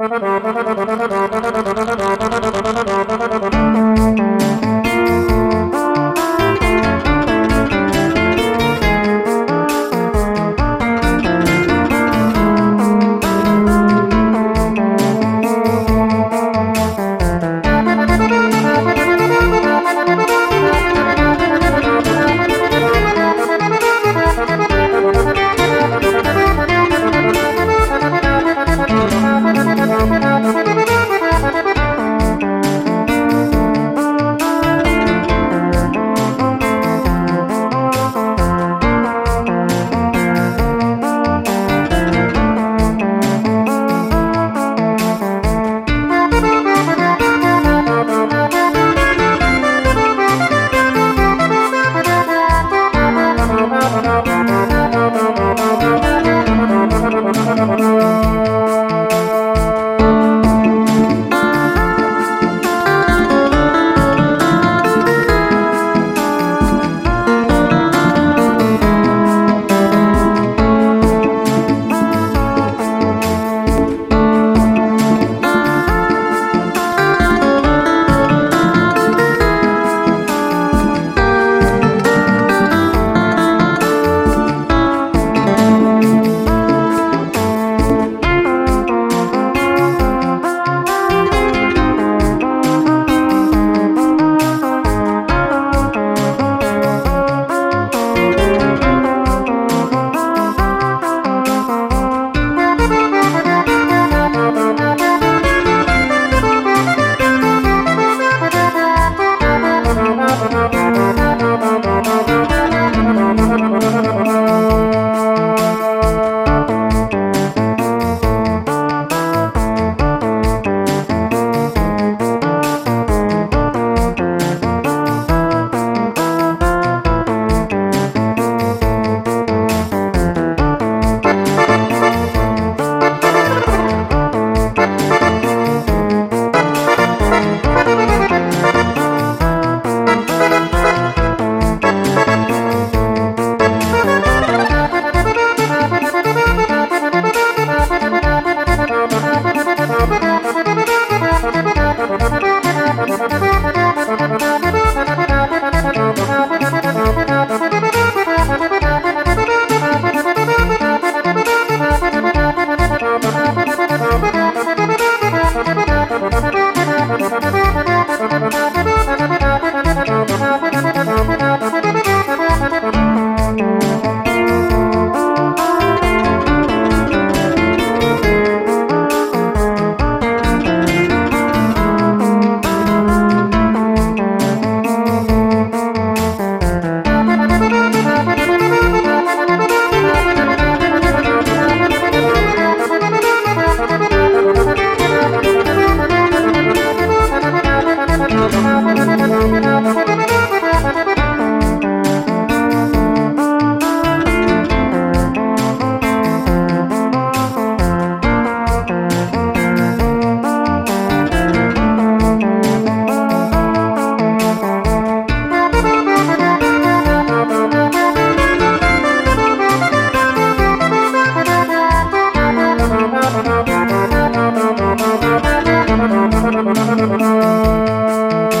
Thank you. Thank. Música